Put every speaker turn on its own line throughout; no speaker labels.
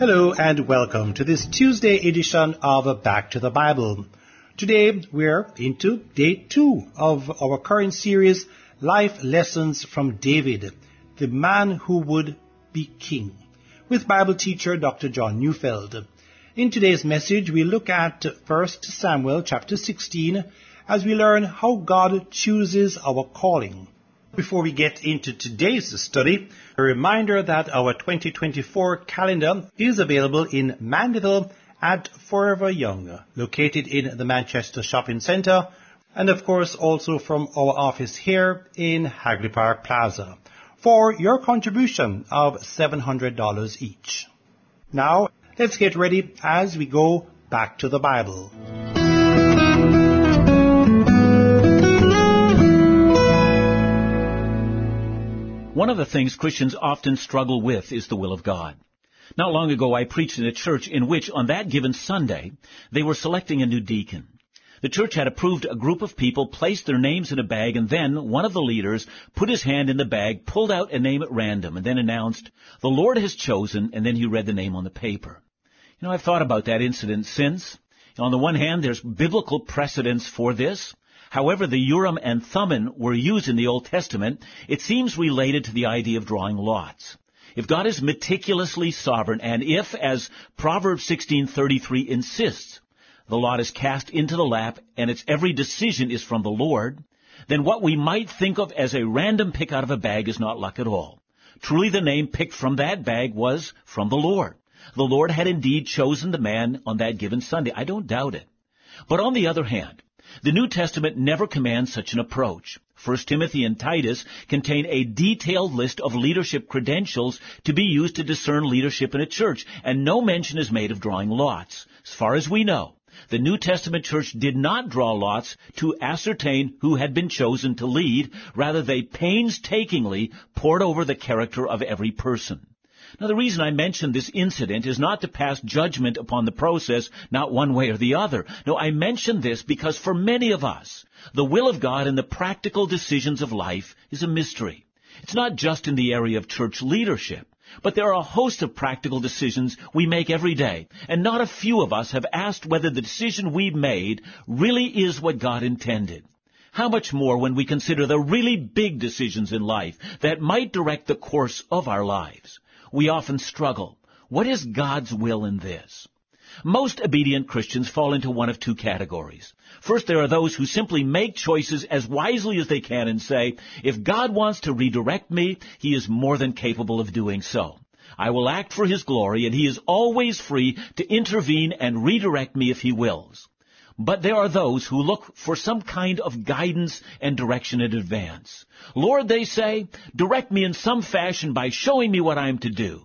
Hello and welcome to this Tuesday edition of Back to the Bible. Today we're into day two of our current series, Life Lessons from David, the man who would be king, with Bible teacher Dr. John Neufeld. In today's message, we look at 1 Samuel chapter 16 as we learn how God chooses our calling. Before we get into today's study, a reminder that our 2024 calendar is available in Mandeville at Forever Young, located in the Manchester Shopping Centre, and of course also from our office here in Hagley Park Plaza, for your contribution of $700 each. Now, let's get ready as we go back to the Bible.
One of the things Christians often struggle with is the will of God. Not long ago, I preached in a church in which, on that given Sunday, they were selecting a new deacon. The church had approved a group of people, placed their names in a bag, and then one of the leaders put his hand in the bag, pulled out a name at random, and then announced, the Lord has chosen, and then he read the name on the paper. You know, I've thought about that incident since. On the one hand, there's biblical precedence for this. However, the Urim and Thummim were used in the Old Testament, it seems related to the idea of drawing lots. If God is meticulously sovereign, and if, as Proverbs 16:33 insists, the lot is cast into the lap and its every decision is from the Lord, then what we might think of as a random pick out of a bag is not luck at all. Truly the name picked from that bag was from the Lord. The Lord had indeed chosen the man on that given Sunday. I don't doubt it. But on the other hand, the New Testament never commands such an approach. 1 Timothy and Titus contain a detailed list of leadership credentials to be used to discern leadership in a church, and no mention is made of drawing lots. As far as we know, the New Testament church did not draw lots to ascertain who had been chosen to lead, rather they painstakingly pored over the character of every person. Now the reason I mention this incident is not to pass judgment upon the process, not one way or the other. No, I mention this because for many of us, the will of God and the practical decisions of life is a mystery. It's not just in the area of church leadership, but there are a host of practical decisions we make every day, and not a few of us have asked whether the decision we've made really is what God intended. How much more when we consider the really big decisions in life that might direct the course of our lives? We often struggle. What is God's will in this? Most obedient Christians fall into one of two categories. First, there are those who simply make choices as wisely as they can and say, if God wants to redirect me, He is more than capable of doing so. I will act for His glory and He is always free to intervene and redirect me if He wills. But there are those who look for some kind of guidance and direction in advance. Lord, they say, direct me in some fashion by showing me what I am to do.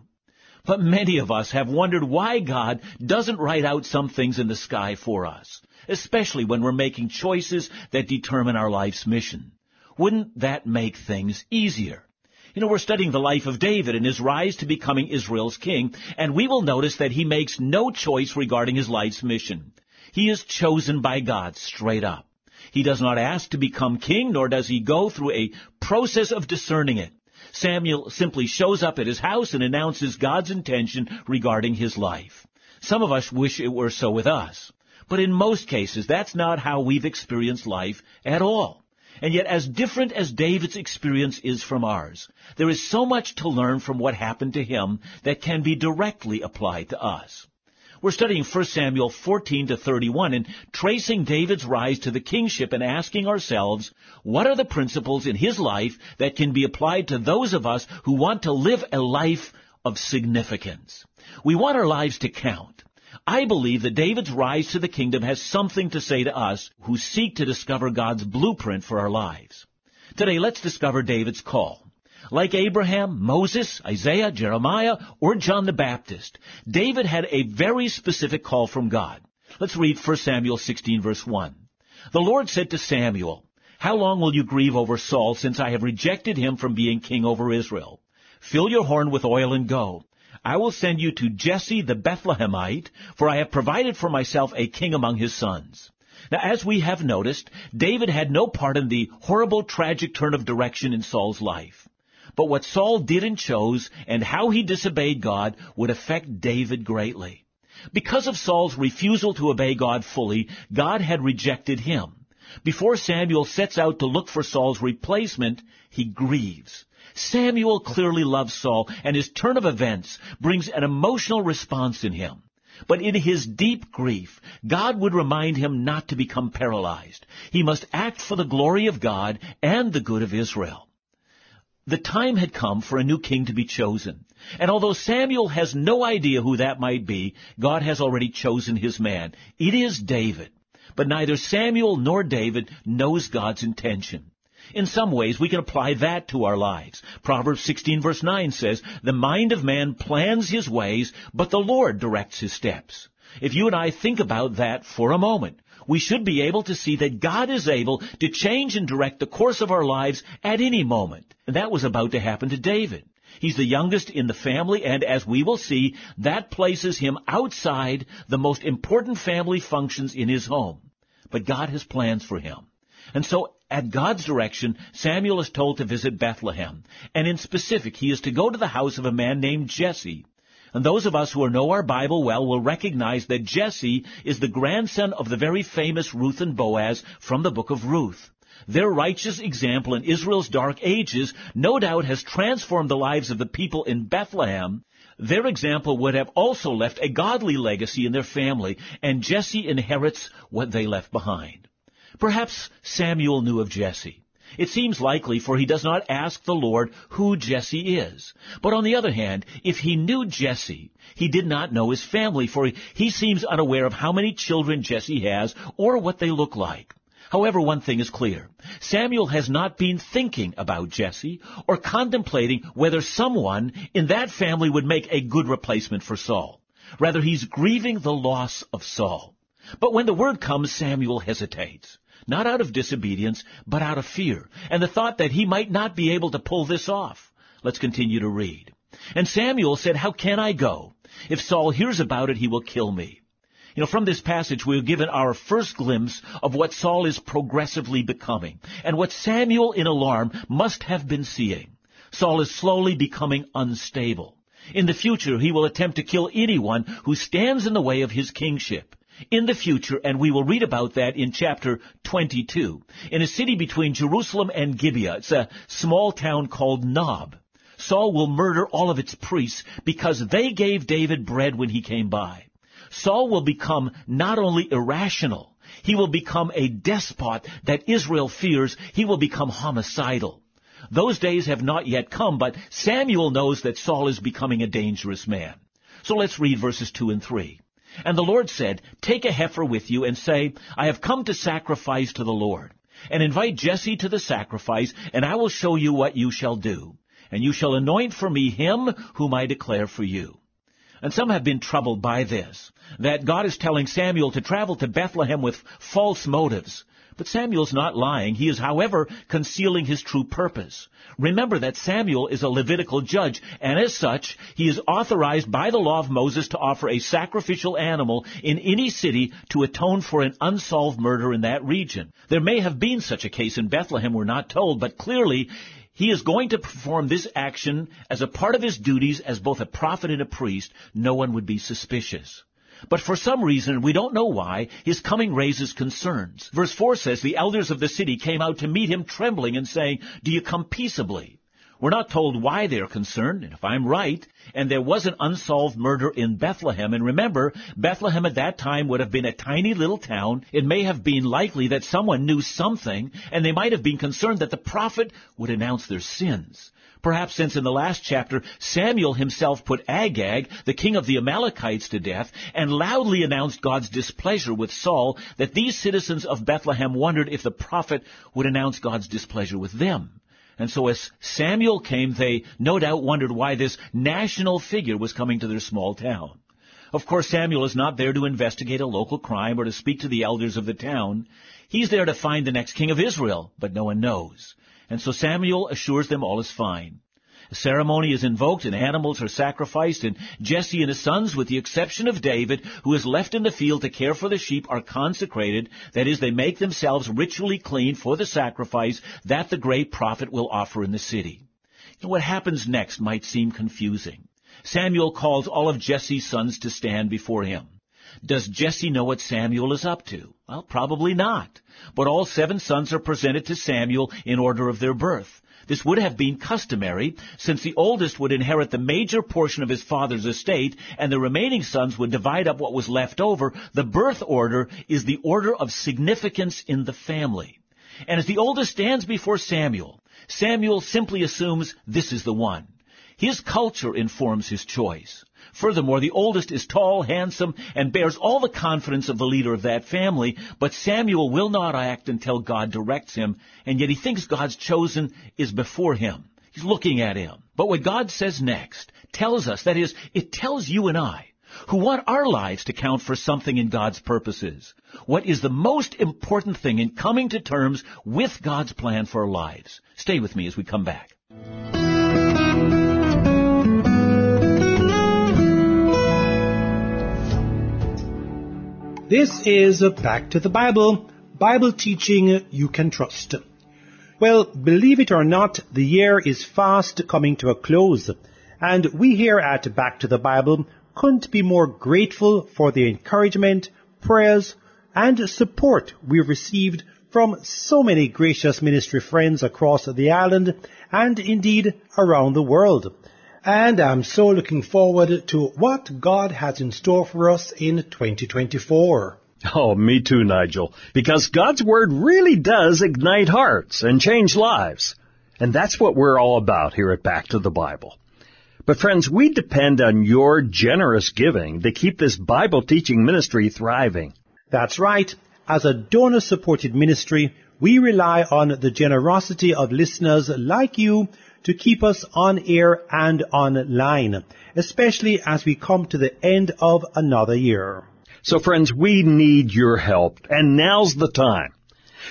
But many of us have wondered why God doesn't write out some things in the sky for us, especially when we're making choices that determine our life's mission. Wouldn't that make things easier? You know, we're studying the life of David and his rise to becoming Israel's king, and we will notice that he makes no choice regarding his life's mission. He is chosen by God straight up. He does not ask to become king, nor does he go through a process of discerning it. Samuel simply shows up at his house and announces God's intention regarding his life. Some of us wish it were so with us. But in most cases, that's not how we've experienced life at all. And yet, as different as David's experience is from ours, there is so much to learn from what happened to him that can be directly applied to us. We're studying 1 Samuel 14 to 31 and tracing David's rise to the kingship and asking ourselves, what are the principles in his life that can be applied to those of us who want to live a life of significance? We want our lives to count. I believe that David's rise to the kingdom has something to say to us who seek to discover God's blueprint for our lives. Today, let's discover David's call. Like Abraham, Moses, Isaiah, Jeremiah, or John the Baptist, David had a very specific call from God. Let's read 1 Samuel 16 verse 1. The Lord said to Samuel, How long will you grieve over Saul since I have rejected him from being king over Israel? Fill your horn with oil and go. I will send you to Jesse the Bethlehemite, for I have provided for myself a king among his sons. Now, as we have noticed, David had no part in the horrible tragic turn of direction in Saul's life. But what Saul did and chose and how he disobeyed God would affect David greatly. Because of Saul's refusal to obey God fully, God had rejected him. Before Samuel sets out to look for Saul's replacement, he grieves. Samuel clearly loves Saul, and his turn of events brings an emotional response in him. But in his deep grief, God would remind him not to become paralyzed. He must act for the glory of God and the good of Israel. The time had come for a new king to be chosen. And although Samuel has no idea who that might be, God has already chosen his man. It is David. But neither Samuel nor David knows God's intention. In some ways, we can apply that to our lives. Proverbs 16 verse 9 says, The mind of man plans his ways, but the Lord directs his steps. If you and I think about that for a moment, we should be able to see that God is able to change and direct the course of our lives at any moment. And that was about to happen to David. He's the youngest in the family, and as we will see, that places him outside the most important family functions in his home. But God has plans for him. And so, at God's direction, Samuel is told to visit Bethlehem. And in specific, he is to go to the house of a man named Jesse. And those of us who know our Bible well will recognize that Jesse is the grandson of the very famous Ruth and Boaz from the book of Ruth. Their righteous example in Israel's dark ages no doubt has transformed the lives of the people in Bethlehem. Their example would have also left a godly legacy in their family, and Jesse inherits what they left behind. Perhaps Samuel knew of Jesse. It seems likely, for he does not ask the Lord who Jesse is. But on the other hand, if he knew Jesse, he did not know his family, for he seems unaware of how many children Jesse has or what they look like. However, one thing is clear. Samuel has not been thinking about Jesse or contemplating whether someone in that family would make a good replacement for Saul. Rather, he's grieving the loss of Saul. But when the word comes, Samuel hesitates not out of disobedience, but out of fear, and the thought that he might not be able to pull this off. Let's continue to read. And Samuel said, How can I go? If Saul hears about it, he will kill me. You know, from this passage, we're given our first glimpse of what Saul is progressively becoming, and what Samuel, in alarm, must have been seeing. Saul is slowly becoming unstable. In the future, he will attempt to kill anyone who stands in the way of his kingship in the future, and we will read about that in chapter 22, in a city between Jerusalem and Gibeah. It's a small town called Nob. Saul will murder all of its priests because they gave David bread when he came by. Saul will become not only irrational, he will become a despot that Israel fears. He will become homicidal. Those days have not yet come, but Samuel knows that Saul is becoming a dangerous man. So let's read verses 2 and 3. And the Lord said, Take a heifer with you and say, I have come to sacrifice to the Lord. And invite Jesse to the sacrifice, and I will show you what you shall do. And you shall anoint for me him whom I declare for you. And some have been troubled by this, that God is telling Samuel to travel to Bethlehem with false motives. But Samuel's not lying. He is, however, concealing his true purpose. Remember that Samuel is a Levitical judge, and as such, he is authorized by the law of Moses to offer a sacrificial animal in any city to atone for an unsolved murder in that region. There may have been such a case in Bethlehem, we're not told, but clearly he is going to perform this action as a part of his duties as both a prophet and a priest. No one would be suspicious. But for some reason, we don't know why, his coming raises concerns. Verse 4 says, The elders of the city came out to meet him trembling and saying, Do you come peaceably? We're not told why they're concerned, and if I'm right, and there was an unsolved murder in Bethlehem, and remember, Bethlehem at that time would have been a tiny little town, it may have been likely that someone knew something, and they might have been concerned that the prophet would announce their sins. Perhaps since in the last chapter, Samuel himself put Agag, the king of the Amalekites, to death, and loudly announced God's displeasure with Saul, that these citizens of Bethlehem wondered if the prophet would announce God's displeasure with them. And so as Samuel came, they no doubt wondered why this national figure was coming to their small town. Of course, Samuel is not there to investigate a local crime or to speak to the elders of the town. He's there to find the next king of Israel, but no one knows. And so Samuel assures them all is fine. A ceremony is invoked and animals are sacrificed and Jesse and his sons, with the exception of David, who is left in the field to care for the sheep, are consecrated. That is, they make themselves ritually clean for the sacrifice that the great prophet will offer in the city. What happens next might seem confusing. Samuel calls all of Jesse's sons to stand before him. Does Jesse know what Samuel is up to? Well, probably not. But all seven sons are presented to Samuel in order of their birth. This would have been customary, since the oldest would inherit the major portion of his father's estate, and the remaining sons would divide up what was left over. The birth order is the order of significance in the family. And as the oldest stands before Samuel, Samuel simply assumes this is the one. His culture informs his choice. Furthermore, the oldest is tall, handsome, and bears all the confidence of the leader of that family, but Samuel will not act until God directs him, and yet he thinks God's chosen is before him. He's looking at him. But what God says next tells us, that is, it tells you and I, who want our lives to count for something in God's purposes. What is the most important thing in coming to terms with God's plan for our lives? Stay with me as we come back.
This is Back to the Bible, Bible teaching you can trust. Well, believe it or not, the year is fast coming to a close, and we here at Back to the Bible couldn't be more grateful for the encouragement, prayers, and support we've received from so many gracious ministry friends across the island and indeed around the world. And I'm so looking forward to what God has in store for us in 2024.
Oh, me too, Nigel. Because God's Word really does ignite hearts and change lives. And that's what we're all about here at Back to the Bible. But friends, we depend on your generous giving to keep this Bible teaching ministry thriving.
That's right. As a donor supported ministry, we rely on the generosity of listeners like you to keep us on air and online, especially as we come to the end of another year.
So friends, we need your help, and now's the time.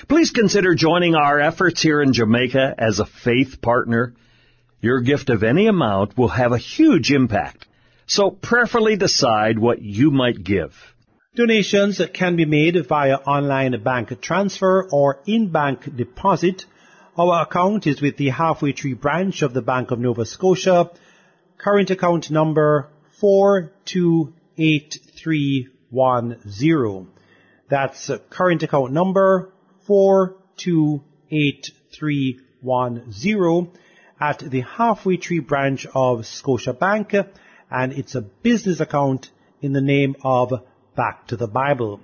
Please consider joining our efforts here in Jamaica as a faith partner. Your gift of any amount will have a huge impact. So prayerfully decide what you might give.
Donations can be made via online bank transfer or in-bank deposit our account is with the Halfway Tree branch of the Bank of Nova Scotia. Current account number 428310. That's current account number 428310 at the Halfway Tree branch of Scotia Bank and it's a business account in the name of Back to the Bible.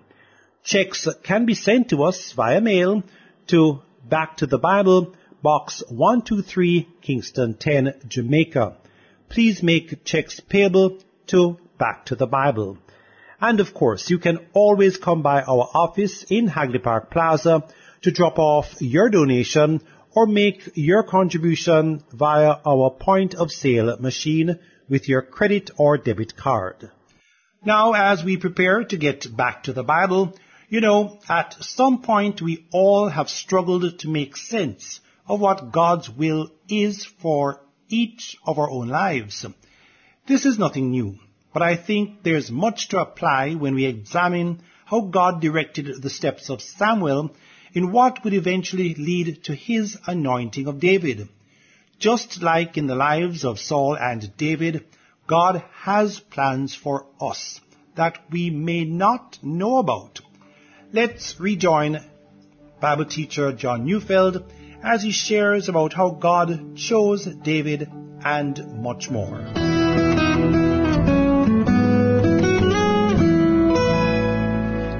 Checks can be sent to us via mail to Back to the Bible, Box 123, Kingston 10, Jamaica. Please make checks payable to Back to the Bible. And of course, you can always come by our office in Hagley Park Plaza to drop off your donation or make your contribution via our point of sale machine with your credit or debit card. Now, as we prepare to get back to the Bible, you know, at some point we all have struggled to make sense of what God's will is for each of our own lives. This is nothing new, but I think there's much to apply when we examine how God directed the steps of Samuel in what would eventually lead to his anointing of David. Just like in the lives of Saul and David, God has plans for us that we may not know about. Let's rejoin Bible teacher John Neufeld as he shares about how God chose David and much more.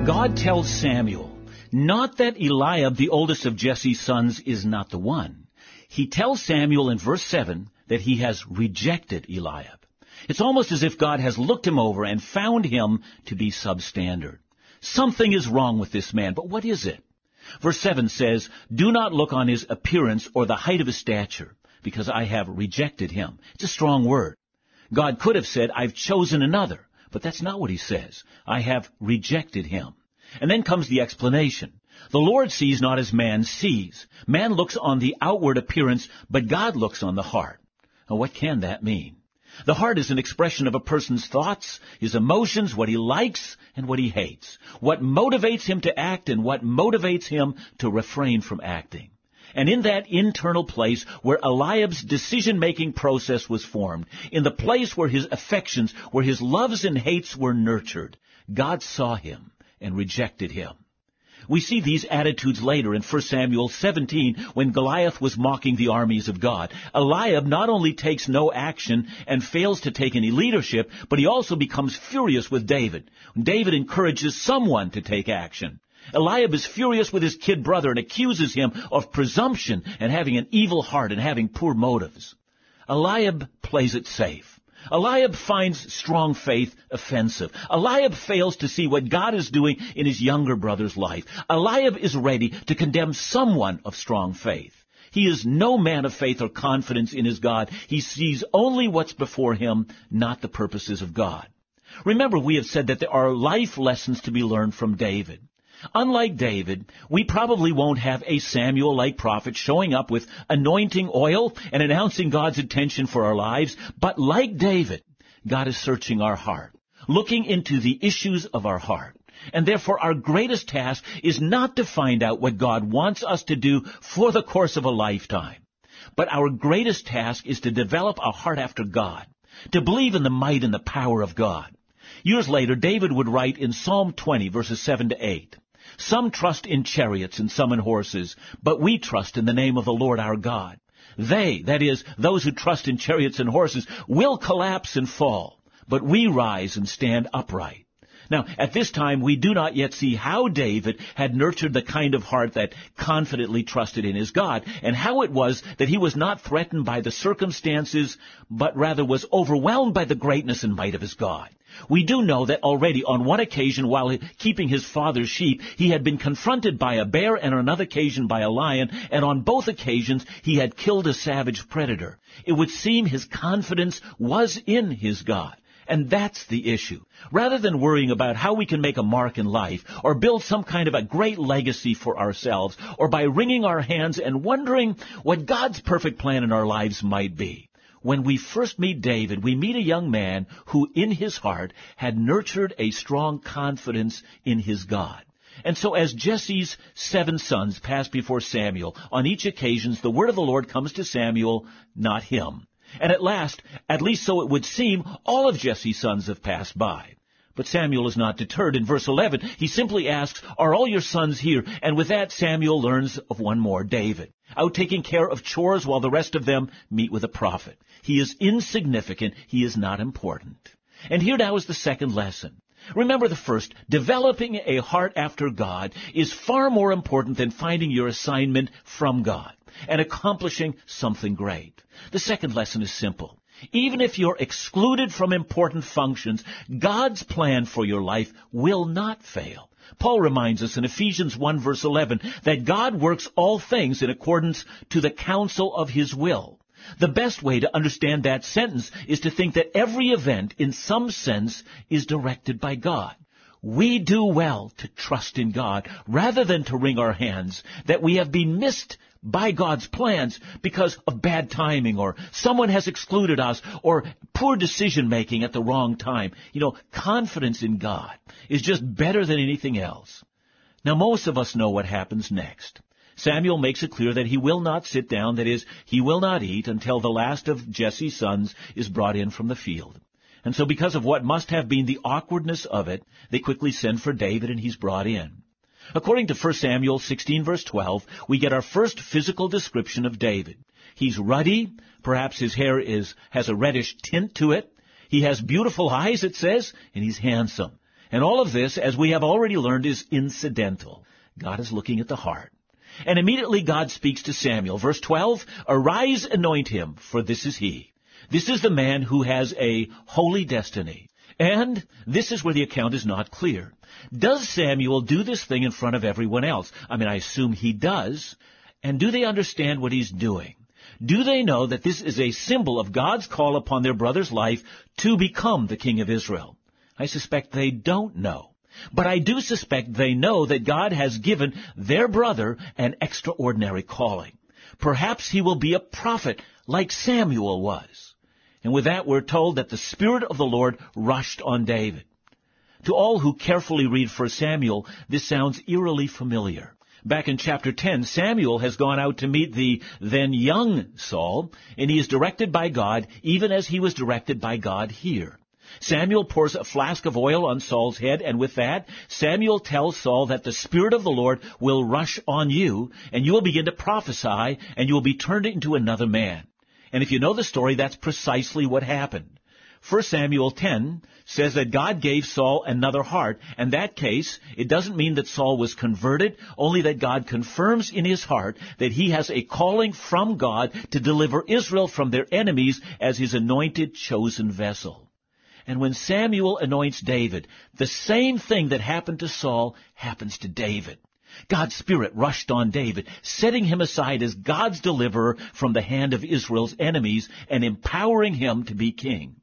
God tells Samuel not that Eliab, the oldest of Jesse's sons, is not the one. He tells Samuel in verse 7 that he has rejected Eliab. It's almost as if God has looked him over and found him to be substandard. Something is wrong with this man, but what is it? Verse 7 says, Do not look on his appearance or the height of his stature, because I have rejected him. It's a strong word. God could have said, I've chosen another, but that's not what he says. I have rejected him. And then comes the explanation. The Lord sees not as man sees. Man looks on the outward appearance, but God looks on the heart. Now what can that mean? The heart is an expression of a person's thoughts, his emotions, what he likes and what he hates, what motivates him to act and what motivates him to refrain from acting. And in that internal place where Eliab's decision-making process was formed, in the place where his affections, where his loves and hates were nurtured, God saw him and rejected him. We see these attitudes later in 1 Samuel 17 when Goliath was mocking the armies of God. Eliab not only takes no action and fails to take any leadership, but he also becomes furious with David. David encourages someone to take action. Eliab is furious with his kid brother and accuses him of presumption and having an evil heart and having poor motives. Eliab plays it safe. Eliab finds strong faith offensive. Eliab fails to see what God is doing in his younger brother's life. Eliab is ready to condemn someone of strong faith. He is no man of faith or confidence in his God. He sees only what's before him, not the purposes of God. Remember, we have said that there are life lessons to be learned from David. Unlike David, we probably won't have a Samuel-like prophet showing up with anointing oil and announcing God's intention for our lives, but like David, God is searching our heart, looking into the issues of our heart. And therefore our greatest task is not to find out what God wants us to do for the course of a lifetime. But our greatest task is to develop a heart after God, to believe in the might and the power of God. Years later, David would write in Psalm 20 verses 7 to 8, some trust in chariots and some in horses, but we trust in the name of the Lord our God. They, that is, those who trust in chariots and horses, will collapse and fall, but we rise and stand upright. Now, at this time, we do not yet see how David had nurtured the kind of heart that confidently trusted in his God, and how it was that he was not threatened by the circumstances, but rather was overwhelmed by the greatness and might of his God. We do know that already on one occasion while keeping his father's sheep, he had been confronted by a bear and on another occasion by a lion, and on both occasions he had killed a savage predator. It would seem his confidence was in his God. And that's the issue. Rather than worrying about how we can make a mark in life, or build some kind of a great legacy for ourselves, or by wringing our hands and wondering what God's perfect plan in our lives might be. When we first meet David, we meet a young man who in his heart had nurtured a strong confidence in his God. And so as Jesse's seven sons pass before Samuel, on each occasion the word of the Lord comes to Samuel, not him. And at last, at least so it would seem, all of Jesse's sons have passed by. But Samuel is not deterred. In verse 11, he simply asks, are all your sons here? And with that, Samuel learns of one more, David, out taking care of chores while the rest of them meet with a prophet. He is insignificant. He is not important. And here now is the second lesson. Remember the first, developing a heart after God is far more important than finding your assignment from God and accomplishing something great. The second lesson is simple. Even if you're excluded from important functions, God's plan for your life will not fail. Paul reminds us in Ephesians 1 verse 11 that God works all things in accordance to the counsel of His will. The best way to understand that sentence is to think that every event in some sense is directed by God. We do well to trust in God rather than to wring our hands that we have been missed by God's plans because of bad timing or someone has excluded us or poor decision making at the wrong time. You know, confidence in God is just better than anything else. Now most of us know what happens next. Samuel makes it clear that he will not sit down, that is, he will not eat until the last of Jesse's sons is brought in from the field. And so because of what must have been the awkwardness of it, they quickly send for David and he's brought in. According to 1 Samuel 16 verse 12, we get our first physical description of David. He's ruddy, perhaps his hair is, has a reddish tint to it. He has beautiful eyes, it says, and he's handsome. And all of this, as we have already learned, is incidental. God is looking at the heart. And immediately God speaks to Samuel. Verse 12, Arise, anoint him, for this is he. This is the man who has a holy destiny. And this is where the account is not clear. Does Samuel do this thing in front of everyone else? I mean, I assume he does. And do they understand what he's doing? Do they know that this is a symbol of God's call upon their brother's life to become the king of Israel? I suspect they don't know. But I do suspect they know that God has given their brother an extraordinary calling. Perhaps he will be a prophet like Samuel was. And with that we're told that the Spirit of the Lord rushed on David. To all who carefully read 1 Samuel, this sounds eerily familiar. Back in chapter 10, Samuel has gone out to meet the then young Saul, and he is directed by God even as he was directed by God here. Samuel pours a flask of oil on Saul's head, and with that, Samuel tells Saul that the Spirit of the Lord will rush on you, and you will begin to prophesy, and you will be turned into another man. And if you know the story, that's precisely what happened. 1 Samuel 10 says that God gave Saul another heart. In that case, it doesn't mean that Saul was converted, only that God confirms in his heart that he has a calling from God to deliver Israel from their enemies as his anointed chosen vessel. And when Samuel anoints David, the same thing that happened to Saul happens to David. God's Spirit rushed on David, setting him aside as God's deliverer from the hand of Israel's enemies and empowering him to be king.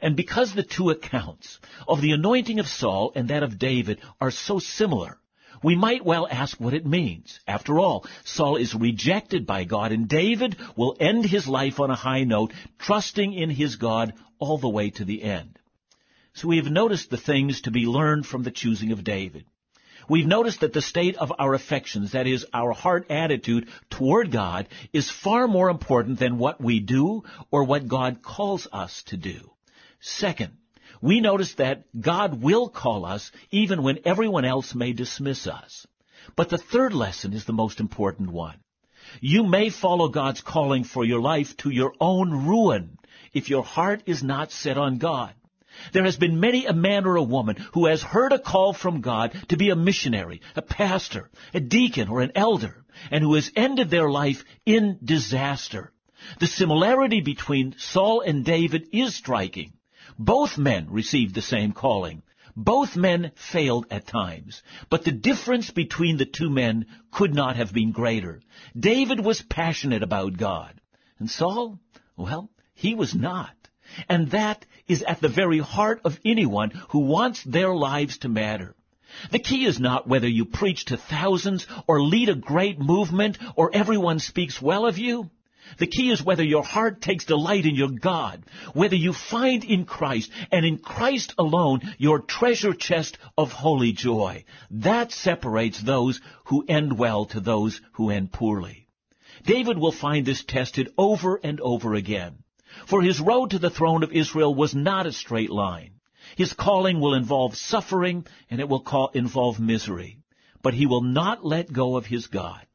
And because the two accounts of the anointing of Saul and that of David are so similar, we might well ask what it means. After all, Saul is rejected by God and David will end his life on a high note, trusting in his God all the way to the end. So we have noticed the things to be learned from the choosing of David. We've noticed that the state of our affections, that is, our heart attitude toward God, is far more important than what we do or what God calls us to do. Second, we notice that God will call us even when everyone else may dismiss us. But the third lesson is the most important one. You may follow God's calling for your life to your own ruin if your heart is not set on God. There has been many a man or a woman who has heard a call from God to be a missionary, a pastor, a deacon, or an elder, and who has ended their life in disaster. The similarity between Saul and David is striking. Both men received the same calling. Both men failed at times, but the difference between the two men could not have been greater. David was passionate about God, and Saul, well, he was not. And that is at the very heart of anyone who wants their lives to matter. The key is not whether you preach to thousands or lead a great movement or everyone speaks well of you. The key is whether your heart takes delight in your God, whether you find in Christ and in Christ alone your treasure chest of holy joy. That separates those who end well to those who end poorly. David will find this tested over and over again. For his road to the throne of Israel was not a straight line. His calling will involve suffering and it will call, involve misery. But he will not let go of his God.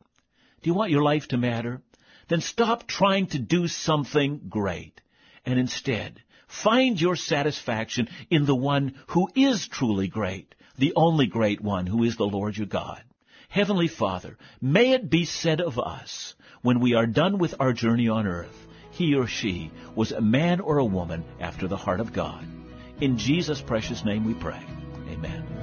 Do you want your life to matter? Then stop trying to do something great and instead find your satisfaction in the one who is truly great, the only great one who is the Lord your God. Heavenly Father, may it be said of us when we are done with our journey on earth, he or she was a man or a woman after the heart of God. In Jesus' precious name we pray. Amen.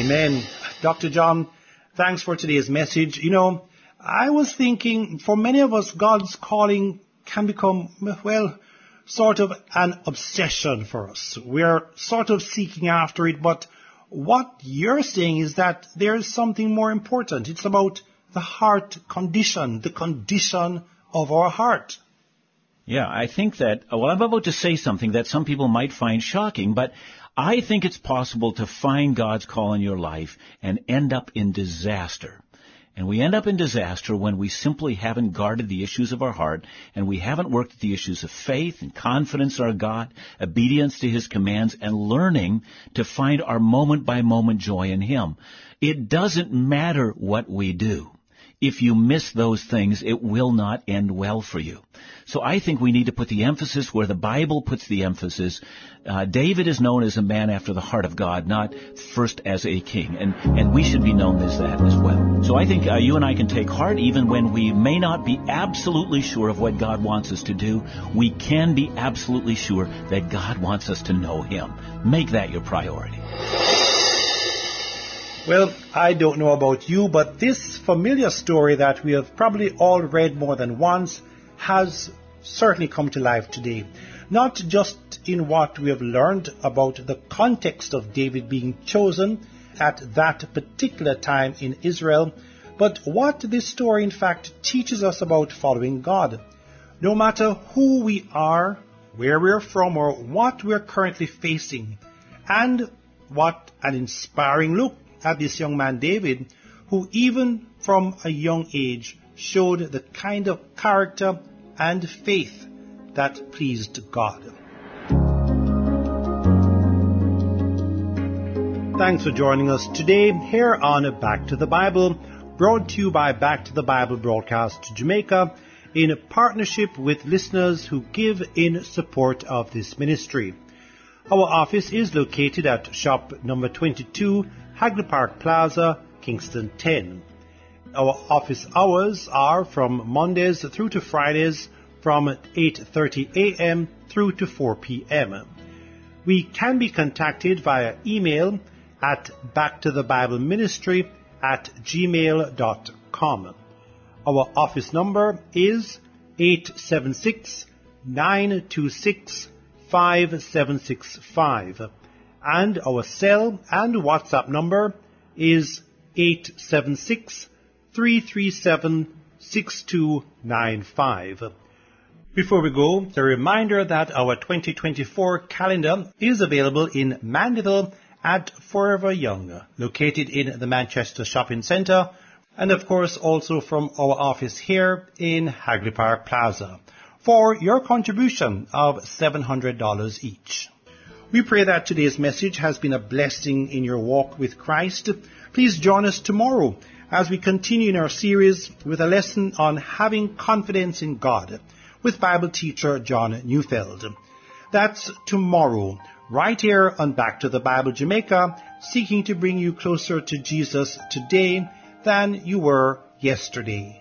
Amen. Dr. John, thanks for today's message. You know, I was thinking for many of us, God's calling can become, well, sort of an obsession for us. We're sort of seeking after it, but what you're saying is that there's something more important. It's about the heart condition, the condition of our heart.
Yeah, I think that, uh, well, I'm about to say something that some people might find shocking, but I think it's possible to find God's call in your life and end up in disaster. And we end up in disaster when we simply haven't guarded the issues of our heart and we haven't worked at the issues of faith and confidence in our God, obedience to His commands, and learning to find our moment by moment joy in Him. It doesn't matter what we do if you miss those things, it will not end well for you. So I think we need to put the emphasis where the Bible puts the emphasis. Uh, David is known as a man after the heart of God, not first as a king, and and we should be known as that as well. So I think uh, you and I can take heart even when we may not be absolutely sure of what God wants us to do. We can be absolutely sure that God wants us to know Him. Make that your priority.
Well, I don't know about you, but this familiar story that we have probably all read more than once has certainly come to life today. Not just in what we have learned about the context of David being chosen at that particular time in Israel, but what this story in fact teaches us about following God. No matter who we are, where we're from or what we're currently facing. And what an inspiring look at this young man David, who even from a young age showed the kind of character and faith that pleased God. Thanks for joining us today here on Back to the Bible, brought to you by Back to the Bible Broadcast Jamaica in partnership with listeners who give in support of this ministry. Our office is located at shop number 22, Hagley Park Plaza, Kingston 10. Our office hours are from Mondays through to Fridays from 8:30 a.m. through to 4 p.m. We can be contacted via email at backtothebibleministry at gmail.com. Our office number is 876 926 5765 and our cell and WhatsApp number is 876 337 6295. Before we go, a reminder that our 2024 calendar is available in Mandeville at Forever Young, located in the Manchester Shopping Centre, and of course also from our office here in Hagley Park Plaza, for your contribution of $700 each. We pray that today's message has been a blessing in your walk with Christ. Please join us tomorrow as we continue in our series with a lesson on having confidence in God with Bible teacher John Neufeld. That's tomorrow right here on Back to the Bible Jamaica, seeking to bring you closer to Jesus today than you were yesterday.